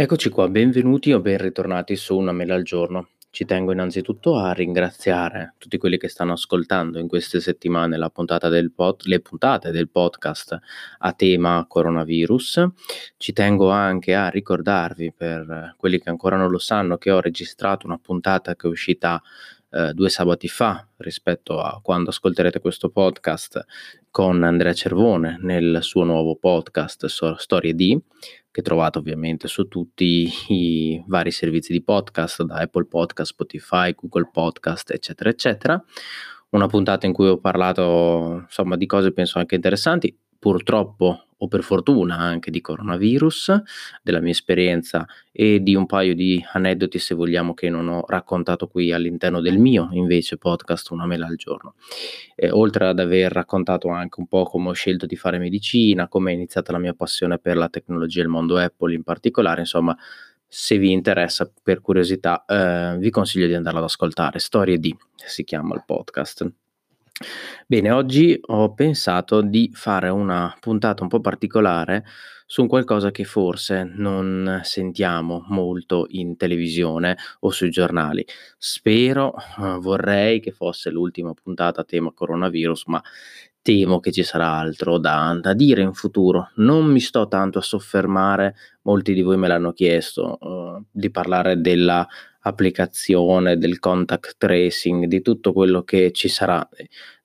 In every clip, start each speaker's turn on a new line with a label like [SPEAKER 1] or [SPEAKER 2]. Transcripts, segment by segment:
[SPEAKER 1] Eccoci qua, benvenuti o ben ritornati su Una mela al giorno. Ci tengo innanzitutto a ringraziare tutti quelli che stanno ascoltando in queste settimane puntata pod, le puntate del podcast a tema coronavirus. Ci tengo anche a ricordarvi, per quelli che ancora non lo sanno, che ho registrato una puntata che è uscita eh, due sabati fa rispetto a quando ascolterete questo podcast con Andrea Cervone nel suo nuovo podcast Storie di che trovate ovviamente su tutti i vari servizi di podcast, da Apple Podcast, Spotify, Google Podcast, eccetera, eccetera. Una puntata in cui ho parlato insomma di cose penso anche interessanti, purtroppo o per fortuna anche di coronavirus, della mia esperienza e di un paio di aneddoti se vogliamo che non ho raccontato qui all'interno del mio invece podcast Una mela al giorno. E, oltre ad aver raccontato anche un po' come ho scelto di fare medicina, come è iniziata la mia passione per la tecnologia e il mondo Apple in particolare, insomma se vi interessa per curiosità eh, vi consiglio di andarlo ad ascoltare. Storie di si chiama il podcast. Bene, oggi ho pensato di fare una puntata un po' particolare su qualcosa che forse non sentiamo molto in televisione o sui giornali. Spero, eh, vorrei che fosse l'ultima puntata a tema coronavirus, ma temo che ci sarà altro da, da dire in futuro. Non mi sto tanto a soffermare, molti di voi me l'hanno chiesto, uh, di parlare della applicazione, del contact tracing, di tutto quello che ci sarà.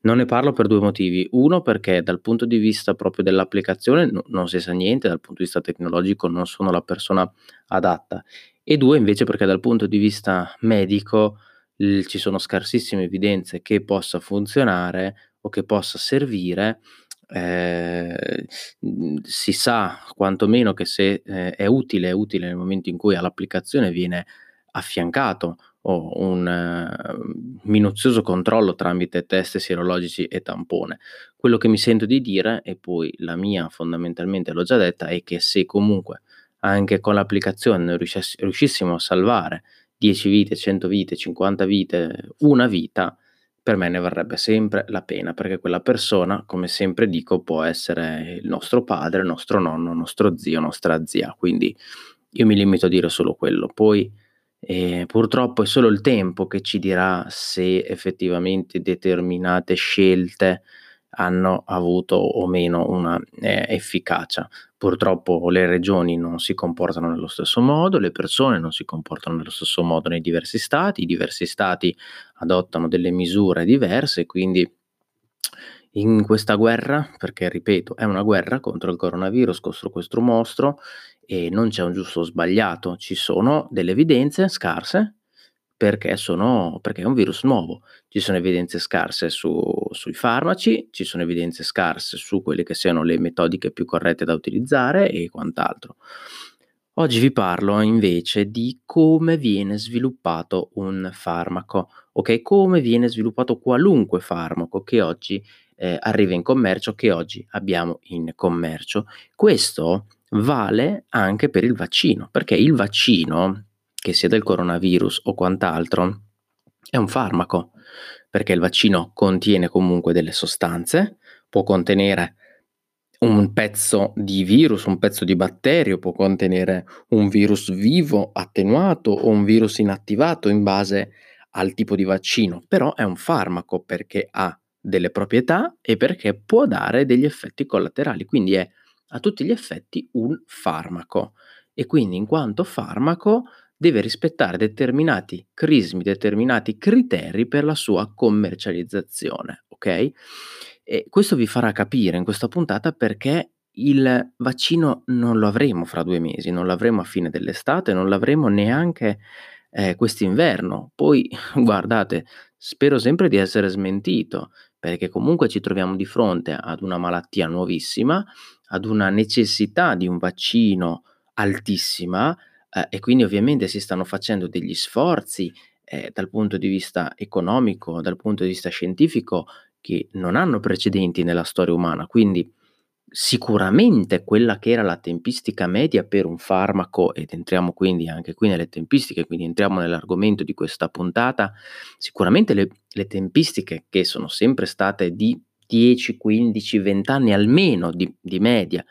[SPEAKER 1] Non ne parlo per due motivi. Uno perché dal punto di vista proprio dell'applicazione no, non si sa niente, dal punto di vista tecnologico non sono la persona adatta. E due invece perché dal punto di vista medico l- ci sono scarsissime evidenze che possa funzionare o che possa servire. Eh, si sa quantomeno che se eh, è utile, è utile nel momento in cui all'applicazione viene affiancato o un uh, minuzioso controllo tramite test sierologici e tampone. Quello che mi sento di dire, e poi la mia fondamentalmente l'ho già detta, è che se comunque anche con l'applicazione riusciss- riuscissimo a salvare 10 vite, 100 vite, 50 vite, una vita, per me ne varrebbe sempre la pena, perché quella persona, come sempre dico, può essere il nostro padre, il nostro nonno, il nostro zio, nostra zia. Quindi io mi limito a dire solo quello. Poi e purtroppo è solo il tempo che ci dirà se effettivamente determinate scelte hanno avuto o meno una eh, efficacia. Purtroppo le regioni non si comportano nello stesso modo, le persone non si comportano nello stesso modo nei diversi stati, i diversi stati adottano delle misure diverse, quindi in questa guerra, perché ripeto, è una guerra contro il coronavirus, contro questo mostro, e non c'è un giusto o sbagliato, ci sono delle evidenze scarse perché, sono, perché è un virus nuovo. Ci sono evidenze scarse su, sui farmaci, ci sono evidenze scarse su quelle che siano le metodiche più corrette da utilizzare e quant'altro. Oggi vi parlo invece di come viene sviluppato un farmaco, ok? Come viene sviluppato qualunque farmaco che oggi eh, arriva in commercio, che oggi abbiamo in commercio. Questo vale anche per il vaccino, perché il vaccino, che sia del coronavirus o quant'altro, è un farmaco, perché il vaccino contiene comunque delle sostanze, può contenere un pezzo di virus, un pezzo di batterio, può contenere un virus vivo attenuato o un virus inattivato in base al tipo di vaccino, però è un farmaco perché ha delle proprietà e perché può dare degli effetti collaterali, quindi è a tutti gli effetti un farmaco. E quindi in quanto farmaco deve rispettare determinati crismi, determinati criteri per la sua commercializzazione, ok? E questo vi farà capire in questa puntata perché il vaccino non lo avremo fra due mesi, non l'avremo a fine dell'estate, non l'avremo neanche eh, quest'inverno. Poi, guardate, spero sempre di essere smentito, perché comunque ci troviamo di fronte ad una malattia nuovissima, ad una necessità di un vaccino altissima eh, e quindi ovviamente si stanno facendo degli sforzi eh, dal punto di vista economico, dal punto di vista scientifico che non hanno precedenti nella storia umana. Quindi sicuramente quella che era la tempistica media per un farmaco, ed entriamo quindi anche qui nelle tempistiche, quindi entriamo nell'argomento di questa puntata, sicuramente le, le tempistiche che sono sempre state di 10, 15, 20 anni almeno di, di media,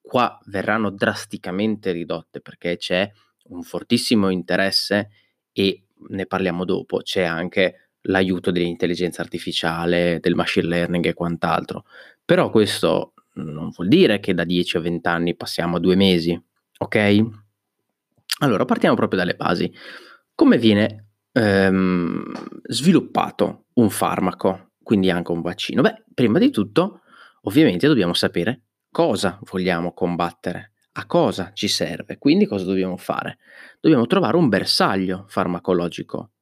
[SPEAKER 1] qua verranno drasticamente ridotte perché c'è un fortissimo interesse e ne parliamo dopo, c'è anche l'aiuto dell'intelligenza artificiale, del machine learning e quant'altro. Però questo non vuol dire che da 10 a 20 anni passiamo a due mesi, ok? Allora, partiamo proprio dalle basi. Come viene ehm, sviluppato un farmaco, quindi anche un vaccino? Beh, prima di tutto, ovviamente dobbiamo sapere cosa vogliamo combattere, a cosa ci serve, quindi cosa dobbiamo fare. Dobbiamo trovare un bersaglio farmacologico,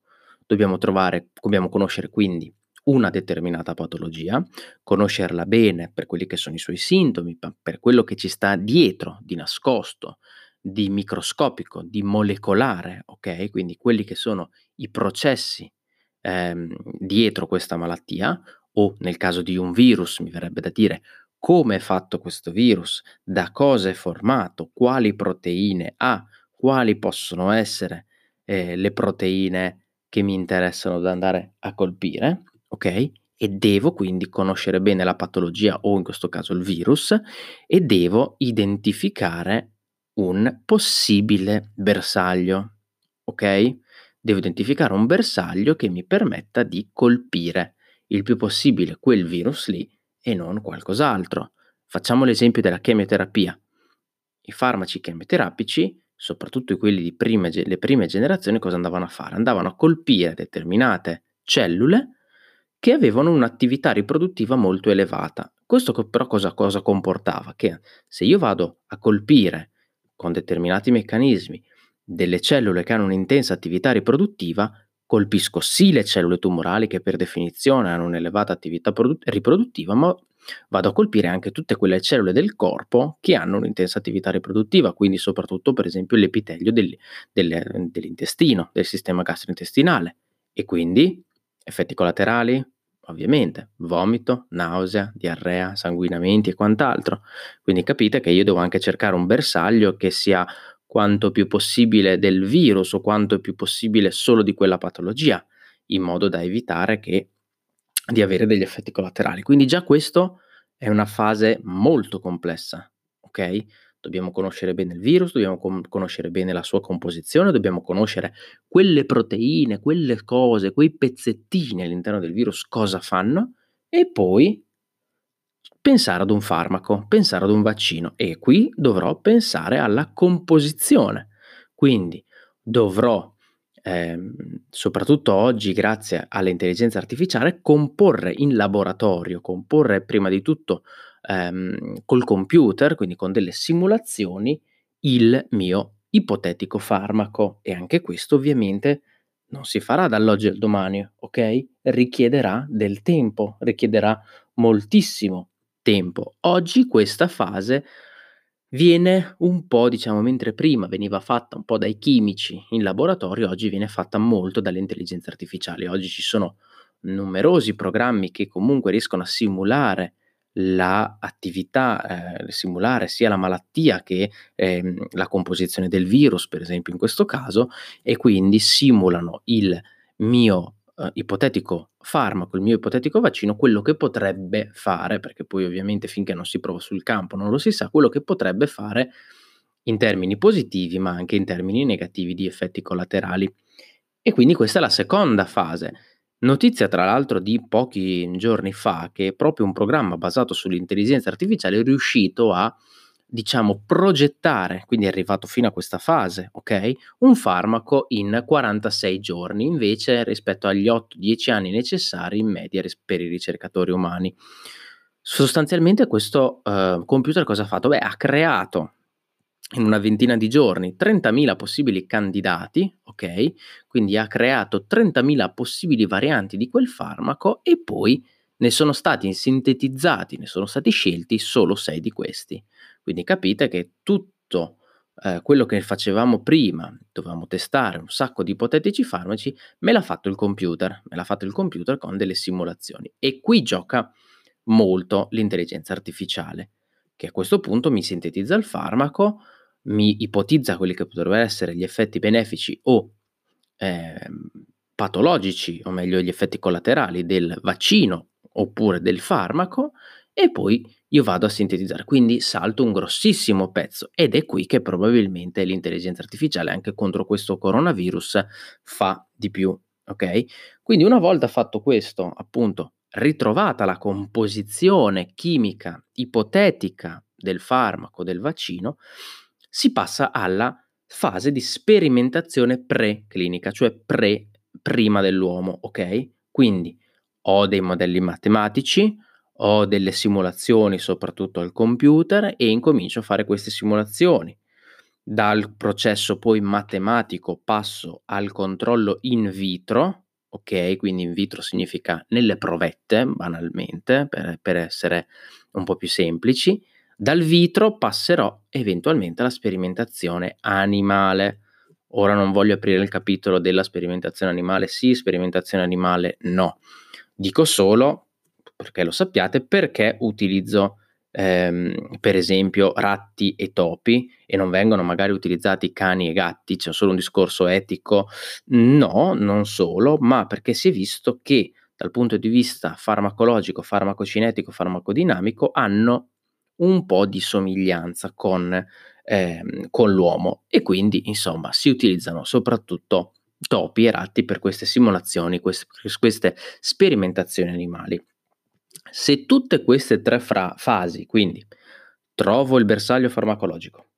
[SPEAKER 1] dobbiamo, trovare, dobbiamo conoscere quindi una determinata patologia, conoscerla bene per quelli che sono i suoi sintomi, per quello che ci sta dietro, di nascosto, di microscopico, di molecolare, ok? Quindi quelli che sono i processi ehm, dietro questa malattia, o nel caso di un virus, mi verrebbe da dire come è fatto questo virus, da cosa è formato, quali proteine ha, quali possono essere eh, le proteine che mi interessano da andare a colpire, ok? E devo quindi conoscere bene la patologia o in questo caso il virus e devo identificare un possibile bersaglio, ok? Devo identificare un bersaglio che mi permetta di colpire il più possibile quel virus lì e non qualcos'altro. Facciamo l'esempio della chemioterapia. I farmaci chemioterapici, soprattutto quelli di prime, le prime generazioni, cosa andavano a fare? Andavano a colpire determinate cellule che avevano un'attività riproduttiva molto elevata. Questo però cosa, cosa comportava? Che se io vado a colpire con determinati meccanismi delle cellule che hanno un'intensa attività riproduttiva, colpisco sì le cellule tumorali che per definizione hanno un'elevata attività produ- riproduttiva, ma vado a colpire anche tutte quelle cellule del corpo che hanno un'intensa attività riproduttiva, quindi soprattutto per esempio l'epitelio del, del, dell'intestino, del sistema gastrointestinale e quindi effetti collaterali, ovviamente, vomito, nausea, diarrea, sanguinamenti e quant'altro. Quindi capite che io devo anche cercare un bersaglio che sia quanto più possibile del virus o quanto più possibile solo di quella patologia, in modo da evitare che, di avere degli effetti collaterali. Quindi già questo è una fase molto complessa, ok? Dobbiamo conoscere bene il virus, dobbiamo com- conoscere bene la sua composizione, dobbiamo conoscere quelle proteine, quelle cose, quei pezzettini all'interno del virus cosa fanno e poi pensare ad un farmaco, pensare ad un vaccino e qui dovrò pensare alla composizione. Quindi dovrò, ehm, soprattutto oggi grazie all'intelligenza artificiale, comporre in laboratorio, comporre prima di tutto ehm, col computer, quindi con delle simulazioni, il mio ipotetico farmaco e anche questo ovviamente non si farà dall'oggi al domani, ok? Richiederà del tempo, richiederà moltissimo tempo. Oggi questa fase viene un po', diciamo, mentre prima veniva fatta un po' dai chimici in laboratorio, oggi viene fatta molto dalle intelligenze artificiali. Oggi ci sono numerosi programmi che comunque riescono a simulare l'attività, eh, simulare sia la malattia che ehm, la composizione del virus, per esempio in questo caso, e quindi simulano il mio uh, ipotetico farmaco, il mio ipotetico vaccino, quello che potrebbe fare, perché poi ovviamente finché non si prova sul campo non lo si sa, quello che potrebbe fare in termini positivi, ma anche in termini negativi di effetti collaterali. E quindi questa è la seconda fase. Notizia tra l'altro di pochi giorni fa che proprio un programma basato sull'intelligenza artificiale è riuscito a diciamo, progettare, quindi è arrivato fino a questa fase, ok? Un farmaco in 46 giorni, invece rispetto agli 8-10 anni necessari in media per i ricercatori umani. Sostanzialmente questo uh, computer cosa ha fatto? Beh, ha creato in una ventina di giorni 30.000 possibili candidati, ok? Quindi ha creato 30.000 possibili varianti di quel farmaco e poi ne sono stati sintetizzati, ne sono stati scelti solo 6 di questi. Quindi capite che tutto eh, quello che facevamo prima, dovevamo testare un sacco di ipotetici farmaci, me l'ha fatto il computer, me l'ha fatto il computer con delle simulazioni. E qui gioca molto l'intelligenza artificiale, che a questo punto mi sintetizza il farmaco, mi ipotizza quelli che potrebbero essere gli effetti benefici o eh, patologici, o meglio gli effetti collaterali del vaccino oppure del farmaco e poi io vado a sintetizzare, quindi salto un grossissimo pezzo ed è qui che probabilmente l'intelligenza artificiale anche contro questo coronavirus fa di più, ok? Quindi una volta fatto questo, appunto, ritrovata la composizione chimica ipotetica del farmaco, del vaccino, si passa alla fase di sperimentazione preclinica, cioè pre prima dell'uomo, ok? Quindi ho dei modelli matematici, ho delle simulazioni soprattutto al computer e incomincio a fare queste simulazioni. Dal processo poi matematico passo al controllo in vitro, ok? Quindi in vitro significa nelle provette, banalmente, per, per essere un po' più semplici. Dal vitro passerò eventualmente alla sperimentazione animale. Ora non voglio aprire il capitolo della sperimentazione animale sì, sperimentazione animale no. Dico solo, perché lo sappiate, perché utilizzo ehm, per esempio ratti e topi e non vengono magari utilizzati cani e gatti, c'è solo un discorso etico? No, non solo, ma perché si è visto che dal punto di vista farmacologico, farmacocinetico, farmacodinamico hanno un po' di somiglianza con, ehm, con l'uomo e quindi insomma si utilizzano soprattutto topi e ratti per queste simulazioni, queste, queste sperimentazioni animali. Se tutte queste tre fra- fasi, quindi trovo il bersaglio farmacologico,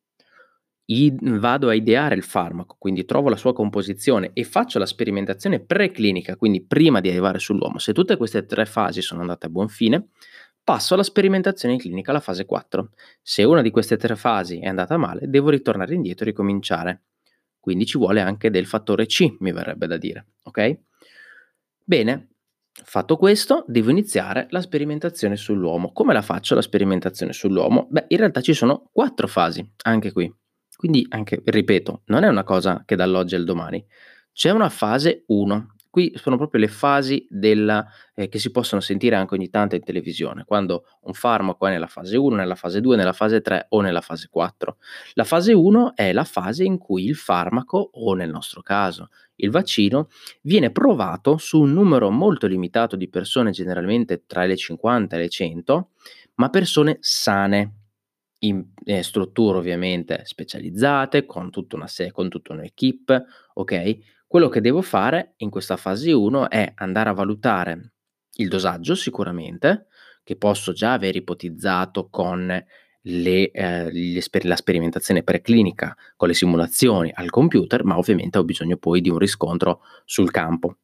[SPEAKER 1] i- vado a ideare il farmaco, quindi trovo la sua composizione e faccio la sperimentazione preclinica, quindi prima di arrivare sull'uomo, se tutte queste tre fasi sono andate a buon fine, passo alla sperimentazione clinica, la fase 4. Se una di queste tre fasi è andata male, devo ritornare indietro e ricominciare. Quindi ci vuole anche del fattore C, mi verrebbe da dire, ok? Bene, Fatto questo, devo iniziare la sperimentazione sull'uomo. Come la faccio la sperimentazione sull'uomo? Beh, in realtà ci sono quattro fasi, anche qui. Quindi, anche, ripeto, non è una cosa che dall'oggi al domani. C'è una fase 1, qui sono proprio le fasi della, eh, che si possono sentire anche ogni tanto in televisione, quando un farmaco è nella fase 1, nella fase 2, nella fase 3 o nella fase 4. La fase 1 è la fase in cui il farmaco, o nel nostro caso il vaccino, viene provato su un numero molto limitato di persone, generalmente tra le 50 e le 100, ma persone sane, in eh, strutture ovviamente specializzate, con tutta una se- con tutta un'equipe, ok? Quello che devo fare in questa fase 1 è andare a valutare il dosaggio sicuramente, che posso già aver ipotizzato con le, eh, sper- la sperimentazione preclinica, con le simulazioni al computer, ma ovviamente ho bisogno poi di un riscontro sul campo.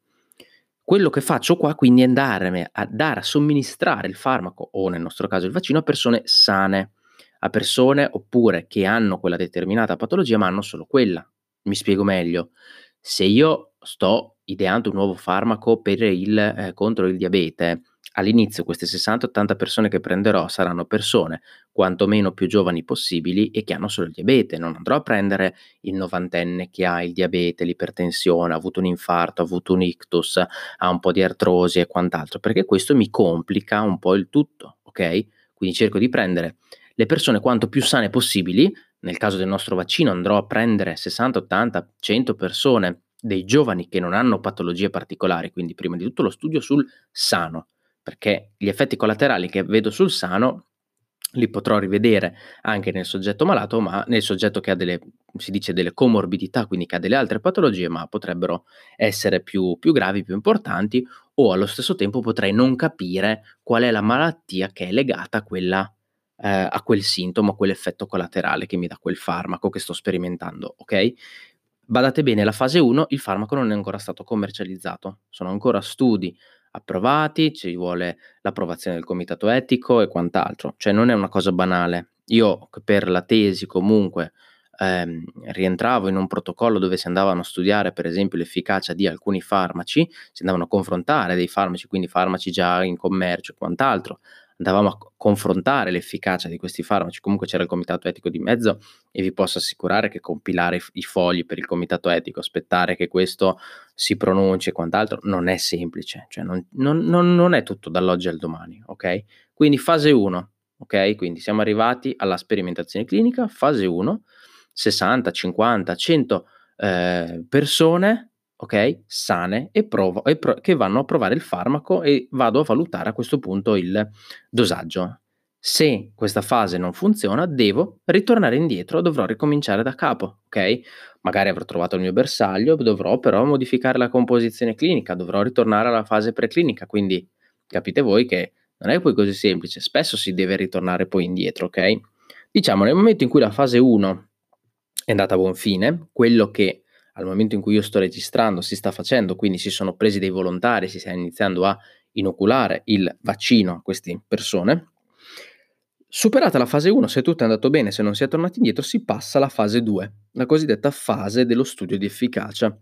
[SPEAKER 1] Quello che faccio qua quindi è andare a dare a somministrare il farmaco o nel nostro caso il vaccino a persone sane, a persone oppure che hanno quella determinata patologia ma hanno solo quella. Mi spiego meglio se io sto ideando un nuovo farmaco il, eh, contro il diabete, all'inizio queste 60-80 persone che prenderò saranno persone quantomeno più giovani possibili e che hanno solo il diabete. Non andrò a prendere il novantenne che ha il diabete, l'ipertensione, ha avuto un infarto, ha avuto un ictus, ha un po' di artrosi e quant'altro, perché questo mi complica un po' il tutto, ok? Quindi cerco di prendere le persone quanto più sane possibili, nel caso del nostro vaccino andrò a prendere 60, 80, 100 persone, dei giovani che non hanno patologie particolari, quindi prima di tutto lo studio sul sano, perché gli effetti collaterali che vedo sul sano li potrò rivedere anche nel soggetto malato, ma nel soggetto che ha delle, si dice, delle comorbidità, quindi che ha delle altre patologie, ma potrebbero essere più, più gravi, più importanti, o allo stesso tempo potrei non capire qual è la malattia che è legata a quella eh, a quel sintomo, a quell'effetto collaterale che mi dà quel farmaco che sto sperimentando, ok? Badate bene, la fase 1 il farmaco non è ancora stato commercializzato, sono ancora studi approvati, ci vuole l'approvazione del comitato etico e quant'altro, cioè non è una cosa banale. Io per la tesi comunque ehm, rientravo in un protocollo dove si andavano a studiare per esempio l'efficacia di alcuni farmaci, si andavano a confrontare dei farmaci, quindi farmaci già in commercio e quant'altro, andavamo a confrontare l'efficacia di questi farmaci, comunque c'era il comitato etico di mezzo e vi posso assicurare che compilare i fogli per il comitato etico, aspettare che questo si pronunci e quant'altro non è semplice, cioè non, non, non, è tutto dall'oggi al domani, ok? Quindi fase 1, ok? Quindi siamo arrivati alla sperimentazione clinica, fase 1, 60, 50, 100 eh, persone ok? Sane e, provo, e pro, che vanno a provare il farmaco e vado a valutare a questo punto il dosaggio. Se questa fase non funziona, devo ritornare indietro, dovrò ricominciare da capo, ok? Magari avrò trovato il mio bersaglio, dovrò però modificare la composizione clinica, dovrò ritornare alla fase preclinica, quindi capite voi che non è poi così semplice, spesso si deve ritornare poi indietro, ok? Diciamo, nel momento in cui la fase 1 è andata a buon fine, quello che al momento in cui io sto registrando si sta facendo, quindi si sono presi dei volontari, si sta iniziando a inoculare il vaccino a queste persone, Superata la fase 1, se tutto è andato bene, se non si è tornati indietro, si passa alla fase 2, la cosiddetta fase dello studio di efficacia.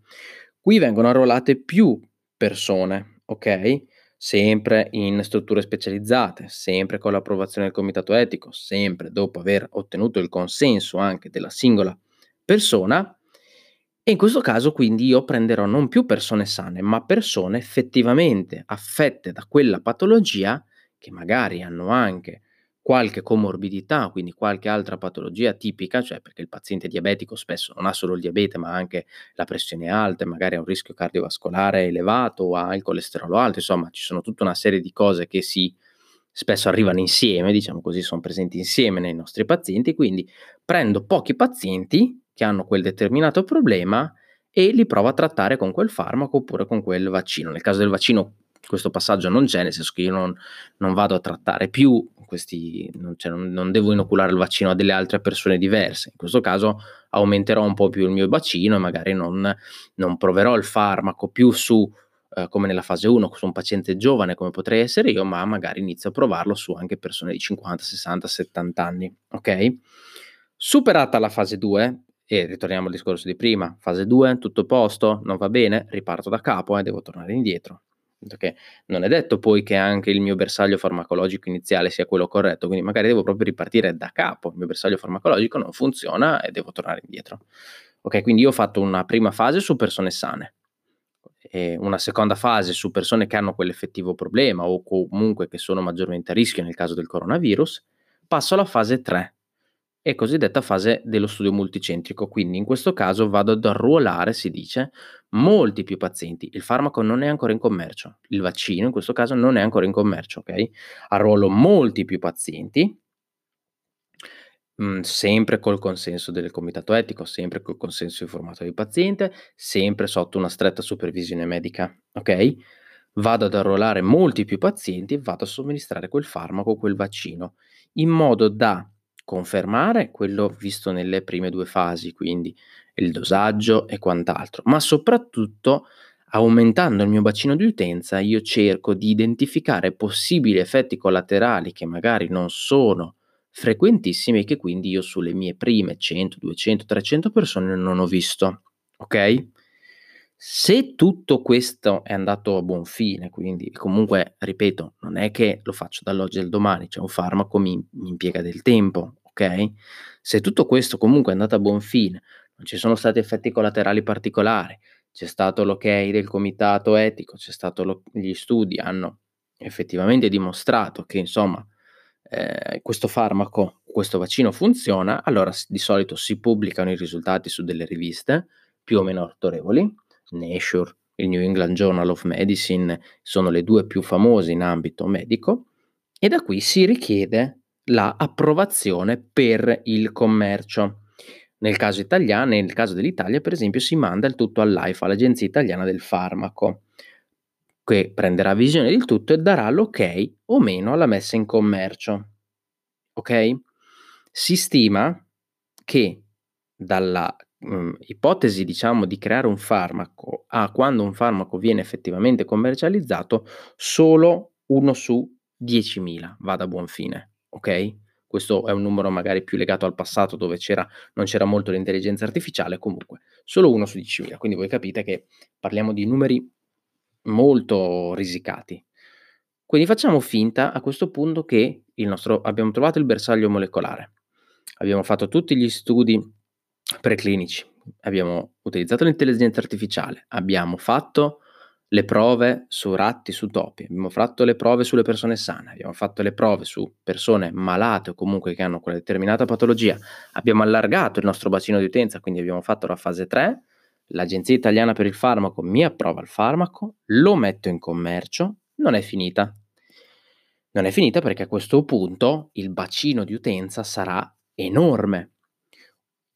[SPEAKER 1] Qui vengono arruolate più persone, ok? Sempre in strutture specializzate, sempre con l'approvazione del comitato etico, sempre dopo aver ottenuto il consenso anche della singola persona. E in questo caso quindi io prenderò non più persone sane, ma persone effettivamente affette da quella patologia che magari hanno anche qualche comorbidità, quindi qualche altra patologia tipica, cioè perché il paziente diabetico spesso non ha solo il diabete, ma anche la pressione alta, magari ha un rischio cardiovascolare elevato o ha il colesterolo alto, insomma, ci sono tutta una serie di cose che si spesso arrivano insieme, diciamo così, sono presenti insieme nei nostri pazienti, quindi prendo pochi pazienti che hanno quel determinato problema e li provo a trattare con quel farmaco oppure con quel vaccino. Nel caso del vaccino questo passaggio non c'è, nel senso che io non, non vado a trattare più questi, non, cioè, non, non, devo inoculare il vaccino a delle altre persone diverse. In questo caso aumenterò un po' più il mio bacino e magari non, non proverò il farmaco più su, eh, come nella fase 1, su un paziente giovane come potrei essere io, ma magari inizio a provarlo su anche persone di 50, 60, 70 anni. Ok? Superata la fase 2, e ritorniamo al discorso di prima, fase 2, tutto a posto, non va bene, riparto da capo e eh, devo tornare indietro. Perché non è detto poi che anche il mio bersaglio farmacologico iniziale sia quello corretto, quindi magari devo proprio ripartire da capo, il mio bersaglio farmacologico non funziona e devo tornare indietro. Ok, quindi io ho fatto una prima fase su persone sane, una seconda fase su persone che hanno quell'effettivo problema o comunque che sono maggiormente a rischio nel caso del coronavirus, passo alla fase 3, è cosiddetta fase dello studio multicentrico, quindi in questo caso vado ad arruolare, si dice, molti più pazienti. Il farmaco non è ancora in commercio, il vaccino in questo caso non è ancora in commercio, ok? Arruolo molti più pazienti, mh, mm, sempre col consenso del comitato etico, sempre col consenso informato del paziente, sempre sotto una stretta supervisione medica, ok? Vado ad arruolare molti più pazienti e vado a somministrare quel farmaco, quel vaccino, in modo da confermare quello visto nelle prime due fasi, quindi il dosaggio e quant'altro, ma soprattutto aumentando il mio bacino di utenza io cerco di identificare possibili effetti collaterali che magari non sono frequentissimi e che quindi io sulle mie prime 100, 200, 300 persone non ho visto, ok? Se tutto questo è andato a buon fine, quindi comunque, ripeto, non è che lo faccio dall'oggi al domani, cioè un farmaco mi, mi impiega del tempo, ok? Se tutto questo comunque è andato a buon fine, non ci sono stati effetti collaterali particolari, c'è stato l'ok del comitato etico, c'è stato lo, gli studi hanno effettivamente dimostrato che insomma eh, questo farmaco, questo vaccino funziona, allora di solito si pubblicano i risultati su delle riviste più o meno autorevoli Nature, il New England Journal of Medicine sono le due più famose in ambito medico e da qui si richiede l'approvazione per il commercio. Nel caso italiano, nel caso dell'Italia, per esempio, si manda il tutto all'AIFA, l'Agenzia Italiana del Farmaco, che prenderà visione del tutto e darà l'ok o meno alla messa in commercio. Ok? Si stima che dalla mh, ipotesi, diciamo, di creare un farmaco a quando un farmaco viene effettivamente commercializzato, solo uno su 10.000 va da buon fine, ok? Questo è un numero magari più legato al passato dove c'era, non c'era molto l'intelligenza artificiale, comunque solo uno su 10.000. Quindi voi capite che parliamo di numeri molto risicati. Quindi facciamo finta a questo punto che nostro, abbiamo trovato il bersaglio molecolare, abbiamo fatto tutti gli studi preclinici, abbiamo utilizzato l'intelligenza artificiale, abbiamo fatto le prove su ratti, su topi, abbiamo fatto le prove sulle persone sane, abbiamo fatto le prove su persone malate o comunque che hanno quella determinata patologia, abbiamo allargato il nostro bacino di utenza, quindi abbiamo fatto la fase 3, l'Agenzia Italiana per il Farmaco mi approva il farmaco, lo metto in commercio, non è finita. Non è finita perché a questo punto il bacino di utenza sarà enorme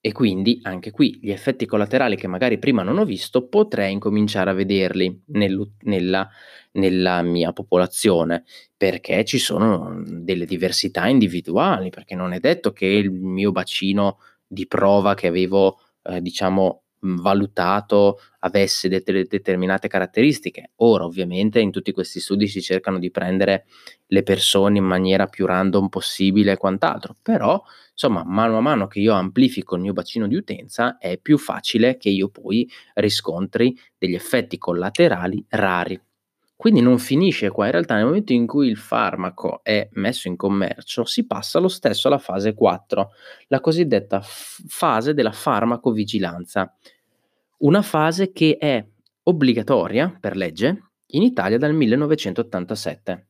[SPEAKER 1] e quindi anche qui gli effetti collaterali che magari prima non ho visto potrei incominciare a vederli nel, nella, nella mia popolazione perché ci sono delle diversità individuali, perché non è detto che il mio bacino di prova che avevo eh, diciamo valutato avesse delle determinate caratteristiche. Ora, ovviamente, in tutti questi studi si cercano di prendere le persone in maniera più random possibile e quant'altro, però, insomma, mano a mano che io amplifico il mio bacino di utenza, è più facile che io poi riscontri degli effetti collaterali rari. Quindi non finisce qua, in realtà nel momento in cui il farmaco è messo in commercio si passa lo stesso alla fase 4, la cosiddetta f- fase della farmacovigilanza, una fase che è obbligatoria per legge in Italia dal 1987.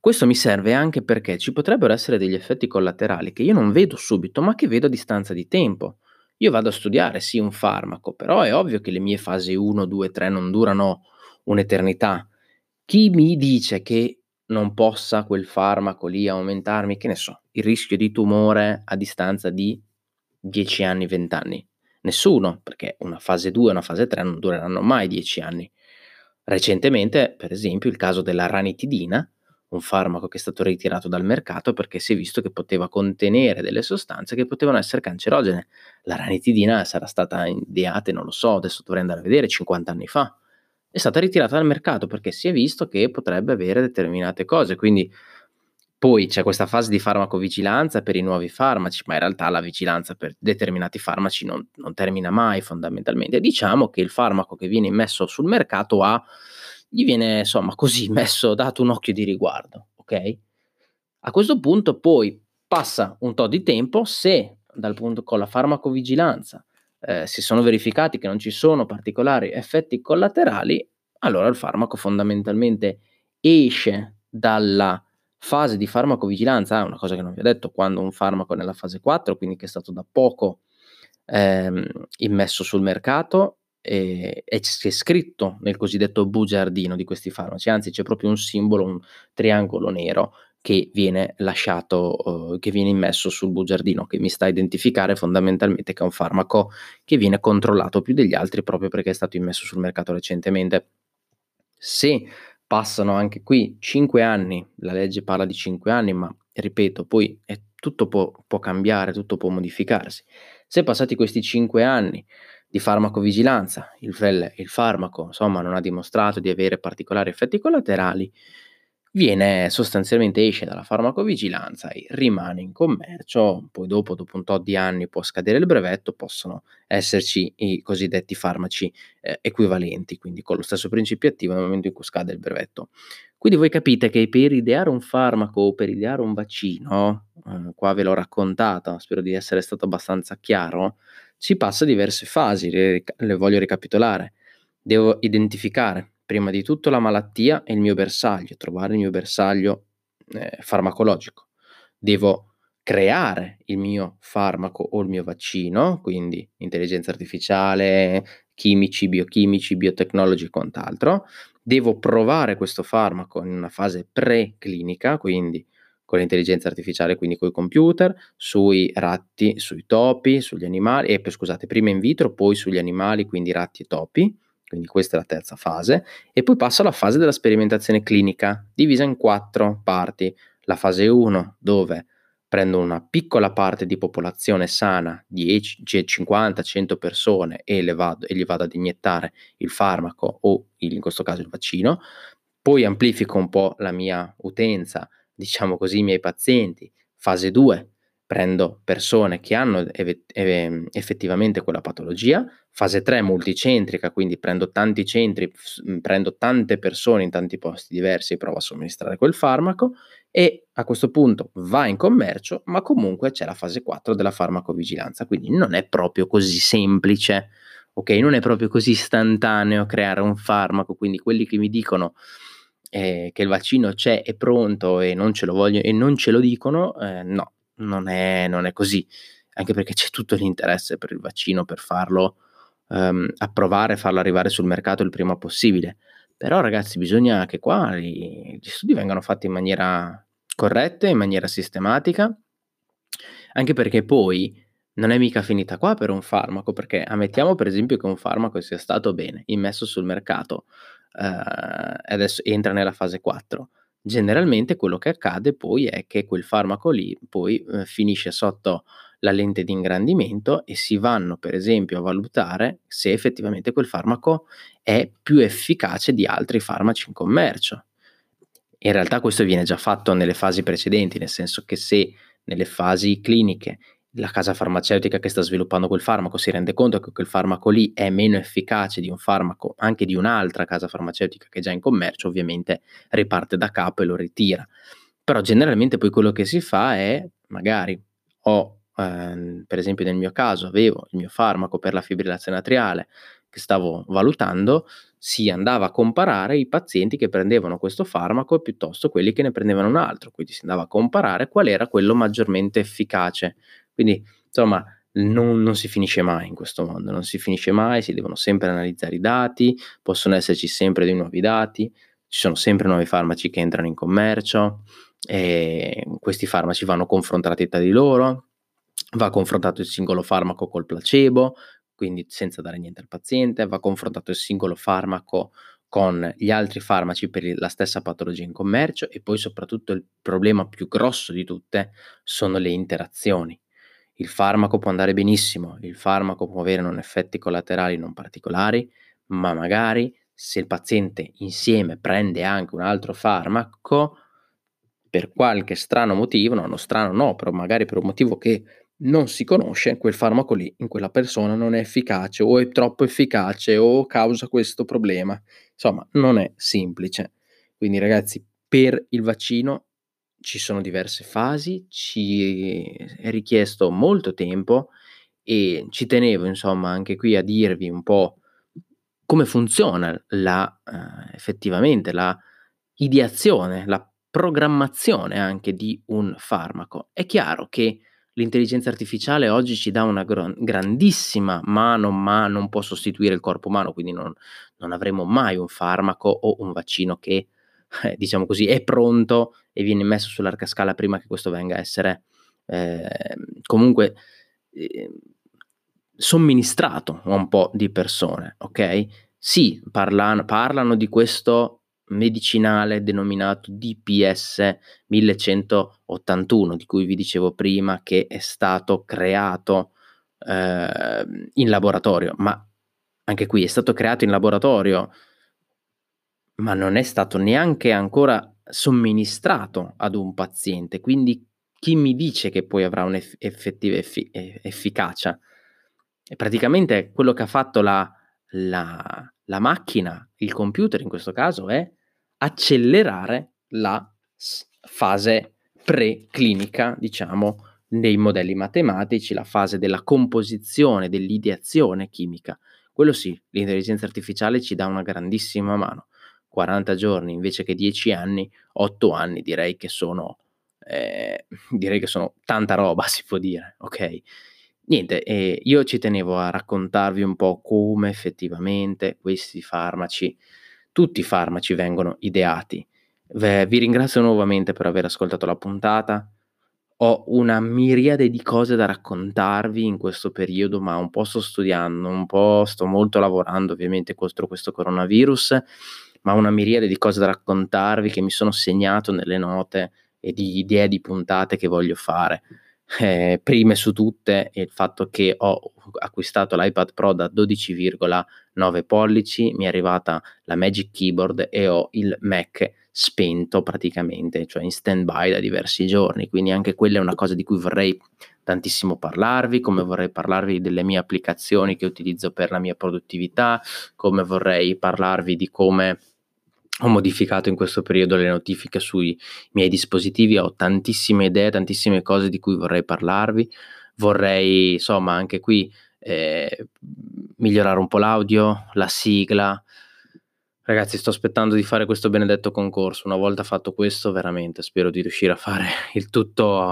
[SPEAKER 1] Questo mi serve anche perché ci potrebbero essere degli effetti collaterali che io non vedo subito, ma che vedo a distanza di tempo. Io vado a studiare sì un farmaco, però è ovvio che le mie fasi 1, 2, 3 non durano un'eternità. Chi mi dice che non possa quel farmaco lì aumentarmi, che ne so, il rischio di tumore a distanza di 10 anni, 20 anni? Nessuno, perché una fase 2 e una fase 3 non dureranno mai 10 anni. Recentemente, per esempio, il caso della ranitidina, un farmaco che è stato ritirato dal mercato perché si è visto che poteva contenere delle sostanze che potevano essere cancerogene. La ranitidina sarà stata ideata, non lo so, adesso dovrei andare a vedere, 50 anni fa è stata ritirata dal mercato perché si è visto che potrebbe avere determinate cose. Quindi poi c'è questa fase di farmacovigilanza per i nuovi farmaci, ma in realtà la vigilanza per determinati farmaci non, non termina mai fondamentalmente. Diciamo che il farmaco che viene messo sul mercato ha, gli viene insomma così messo, dato un occhio di riguardo, ok? A questo punto poi passa un po' di tempo, se dal punto con la farmacovigilanza eh, si sono verificati che non ci sono particolari effetti collaterali, allora il farmaco fondamentalmente esce dalla fase di farmacovigilanza, una cosa che non vi ho detto, quando un farmaco è nella fase 4, quindi che è stato da poco ehm, immesso sul mercato, e, è scritto nel cosiddetto bugiardino di questi farmaci, anzi c'è proprio un simbolo, un triangolo nero che viene lasciato, uh, che viene immesso sul bugiardino, che mi sta a identificare fondamentalmente che è un farmaco che viene controllato più degli altri proprio perché è stato immesso sul mercato recentemente. Se passano anche qui 5 anni, la legge parla di 5 anni, ma ripeto, poi è, tutto può, può cambiare, tutto può modificarsi. Se passati questi 5 anni di farmacovigilanza, il, il farmaco insomma non ha dimostrato di avere particolari effetti collaterali, viene sostanzialmente esce dalla farmacovigilanza e rimane in commercio, poi dopo, dopo un tot di anni può scadere il brevetto, possono esserci i cosiddetti farmaci eh, equivalenti, quindi con lo stesso principio attivo nel momento in cui scade il brevetto. Quindi voi capite che per ideare un farmaco o per ideare un vaccino, eh, qua ve l'ho raccontata, spero di essere stato abbastanza chiaro, si passa diverse fasi, le, le voglio ricapitolare. Devo identificare prima di tutto la malattia e il mio bersaglio, trovare il mio bersaglio eh, farmacologico. Devo creare il mio farmaco o il mio vaccino, quindi intelligenza artificiale, chimici, biochimici, biotecnologi e quant'altro. Devo provare questo farmaco in una fase preclinica, quindi con l'intelligenza artificiale, quindi con i computer, sui ratti, sui topi, sugli animali, e scusate, prima in vitro, poi sugli animali, quindi ratti e topi. Quindi questa è la terza fase, e poi passo alla fase della sperimentazione clinica, divisa in quattro parti. La fase 1, dove prendo una piccola parte di popolazione sana, 10, 50, 100 persone, e, vado, e gli vado ad iniettare il farmaco o il, in questo caso il vaccino, poi amplifico un po' la mia utenza, diciamo così, i miei pazienti. Fase 2, prendo persone che hanno ev- ev- effettivamente quella patologia, fase 3 multicentrica, quindi prendo tanti centri, prendo tante persone in tanti posti diversi e provo a somministrare quel farmaco e a questo punto va in commercio, ma comunque c'è la fase 4 della farmacovigilanza, quindi non è proprio così semplice, ok? Non è proprio così istantaneo creare un farmaco, quindi quelli che mi dicono eh, che il vaccino c'è, è pronto e non ce lo voglio e non ce lo dicono, eh, no, non è, non è così, anche perché c'è tutto l'interesse per il vaccino per farlo um, approvare, farlo arrivare sul mercato il prima possibile. Però ragazzi bisogna che qua gli studi vengano fatti in maniera corretta, in maniera sistematica, anche perché poi non è mica finita qua per un farmaco, perché ammettiamo per esempio che un farmaco sia stato bene immesso sul mercato eh, adesso entra nella fase 4. Generalmente quello che accade poi è che quel farmaco lì poi eh, finisce sotto la lente di ingrandimento e si vanno per esempio a valutare se effettivamente quel farmaco è più efficace di altri farmaci in commercio. In realtà questo viene già fatto nelle fasi precedenti, nel senso che se nelle fasi cliniche la casa farmaceutica che sta sviluppando quel farmaco si rende conto che quel farmaco lì è meno efficace di un farmaco anche di un'altra casa farmaceutica che è già in commercio, ovviamente riparte da capo e lo ritira. Però generalmente poi quello che si fa è magari ho ehm, per esempio nel mio caso avevo il mio farmaco per la fibrillazione atriale che stavo valutando, si andava a comparare i pazienti che prendevano questo farmaco piuttosto quelli che ne prendevano un altro, quindi si andava a comparare qual era quello maggiormente efficace. Quindi, insomma, non, non, si finisce mai in questo mondo, non si finisce mai, si devono sempre analizzare i dati, possono esserci sempre dei nuovi dati, ci sono sempre nuovi farmaci che entrano in commercio, questi farmaci vanno confrontati tra di loro, va confrontato il singolo farmaco col placebo, quindi senza dare niente al paziente, va confrontato il singolo farmaco con gli altri farmaci per la stessa patologia in commercio e poi soprattutto il problema più grosso di tutte sono le interazioni. Il farmaco può andare benissimo, il farmaco può avere non effetti collaterali non particolari, ma magari se il paziente insieme prende anche un altro farmaco, per qualche strano motivo, no, no strano no, però magari per un motivo che non si conosce, quel farmaco lì in quella persona non è efficace o è troppo efficace o causa questo problema. Insomma, non è semplice. Quindi ragazzi, per il vaccino ci sono diverse fasi, ci è richiesto molto tempo e ci tenevo insomma anche qui a dirvi un po' come funziona la, uh, effettivamente la ideazione, la programmazione anche di un farmaco. È chiaro che l'intelligenza artificiale oggi ci dà una gr- grandissima mano, ma non può sostituire il corpo umano, quindi non, non avremo mai un farmaco o un vaccino che eh, diciamo così, è pronto e viene messo sulla larga scala prima che questo venga a essere eh, comunque eh, somministrato a un po' di persone, ok? Sì, parlano, parlano di questo medicinale denominato DPS 1181, di cui vi dicevo prima che è stato creato eh, in laboratorio, ma anche qui è stato creato in laboratorio ma non è stato neanche ancora somministrato ad un paziente, quindi chi mi dice che poi avrà un'effettiva effi- efficacia? E praticamente quello che ha fatto la, la, la macchina, il computer in questo caso, è accelerare la fase preclinica, diciamo, dei modelli matematici, la fase della composizione, dell'ideazione chimica. Quello sì, l'intelligenza artificiale ci dà una grandissima mano. 40 giorni invece che 10 anni, 8 anni direi che sono, eh, direi che sono tanta roba, si può dire, ok? Niente, eh, io ci tenevo a raccontarvi un po' come effettivamente questi farmaci, tutti i farmaci vengono ideati. vi ringrazio nuovamente per aver ascoltato la puntata. Ho una miriade di cose da raccontarvi in questo periodo, ma un po' sto studiando, un po' sto molto lavorando ovviamente contro questo coronavirus ma una miriade di cose da raccontarvi che mi sono segnato nelle note e di idee di puntate che voglio fare. Eh, prime su tutte il fatto che ho acquistato l'iPad Pro da 12,9 pollici, mi è arrivata la Magic Keyboard e ho il Mac spento praticamente, cioè in stand by da diversi giorni, quindi anche quella è una cosa di cui vorrei tantissimo parlarvi, come vorrei parlarvi delle mie applicazioni che utilizzo per la mia produttività, come vorrei parlarvi di come ho modificato in questo periodo le notifiche sui miei dispositivi, ho tantissime idee, tantissime cose di cui vorrei parlarvi. Vorrei, insomma, anche qui eh, migliorare un po' l'audio, la sigla. Ragazzi, sto aspettando di fare questo benedetto concorso. Una volta fatto questo, veramente spero di riuscire a fare il tutto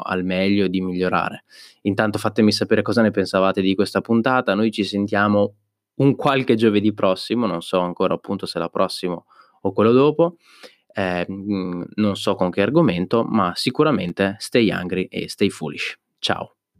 [SPEAKER 1] al meglio e di migliorare. Intanto fatemi sapere cosa ne pensavate di questa puntata. Noi ci sentiamo un qualche giovedì prossimo, non so ancora appunto se la prossimo o quello dopo, eh, non so con che argomento, ma sicuramente stay hungry e stay foolish. Ciao.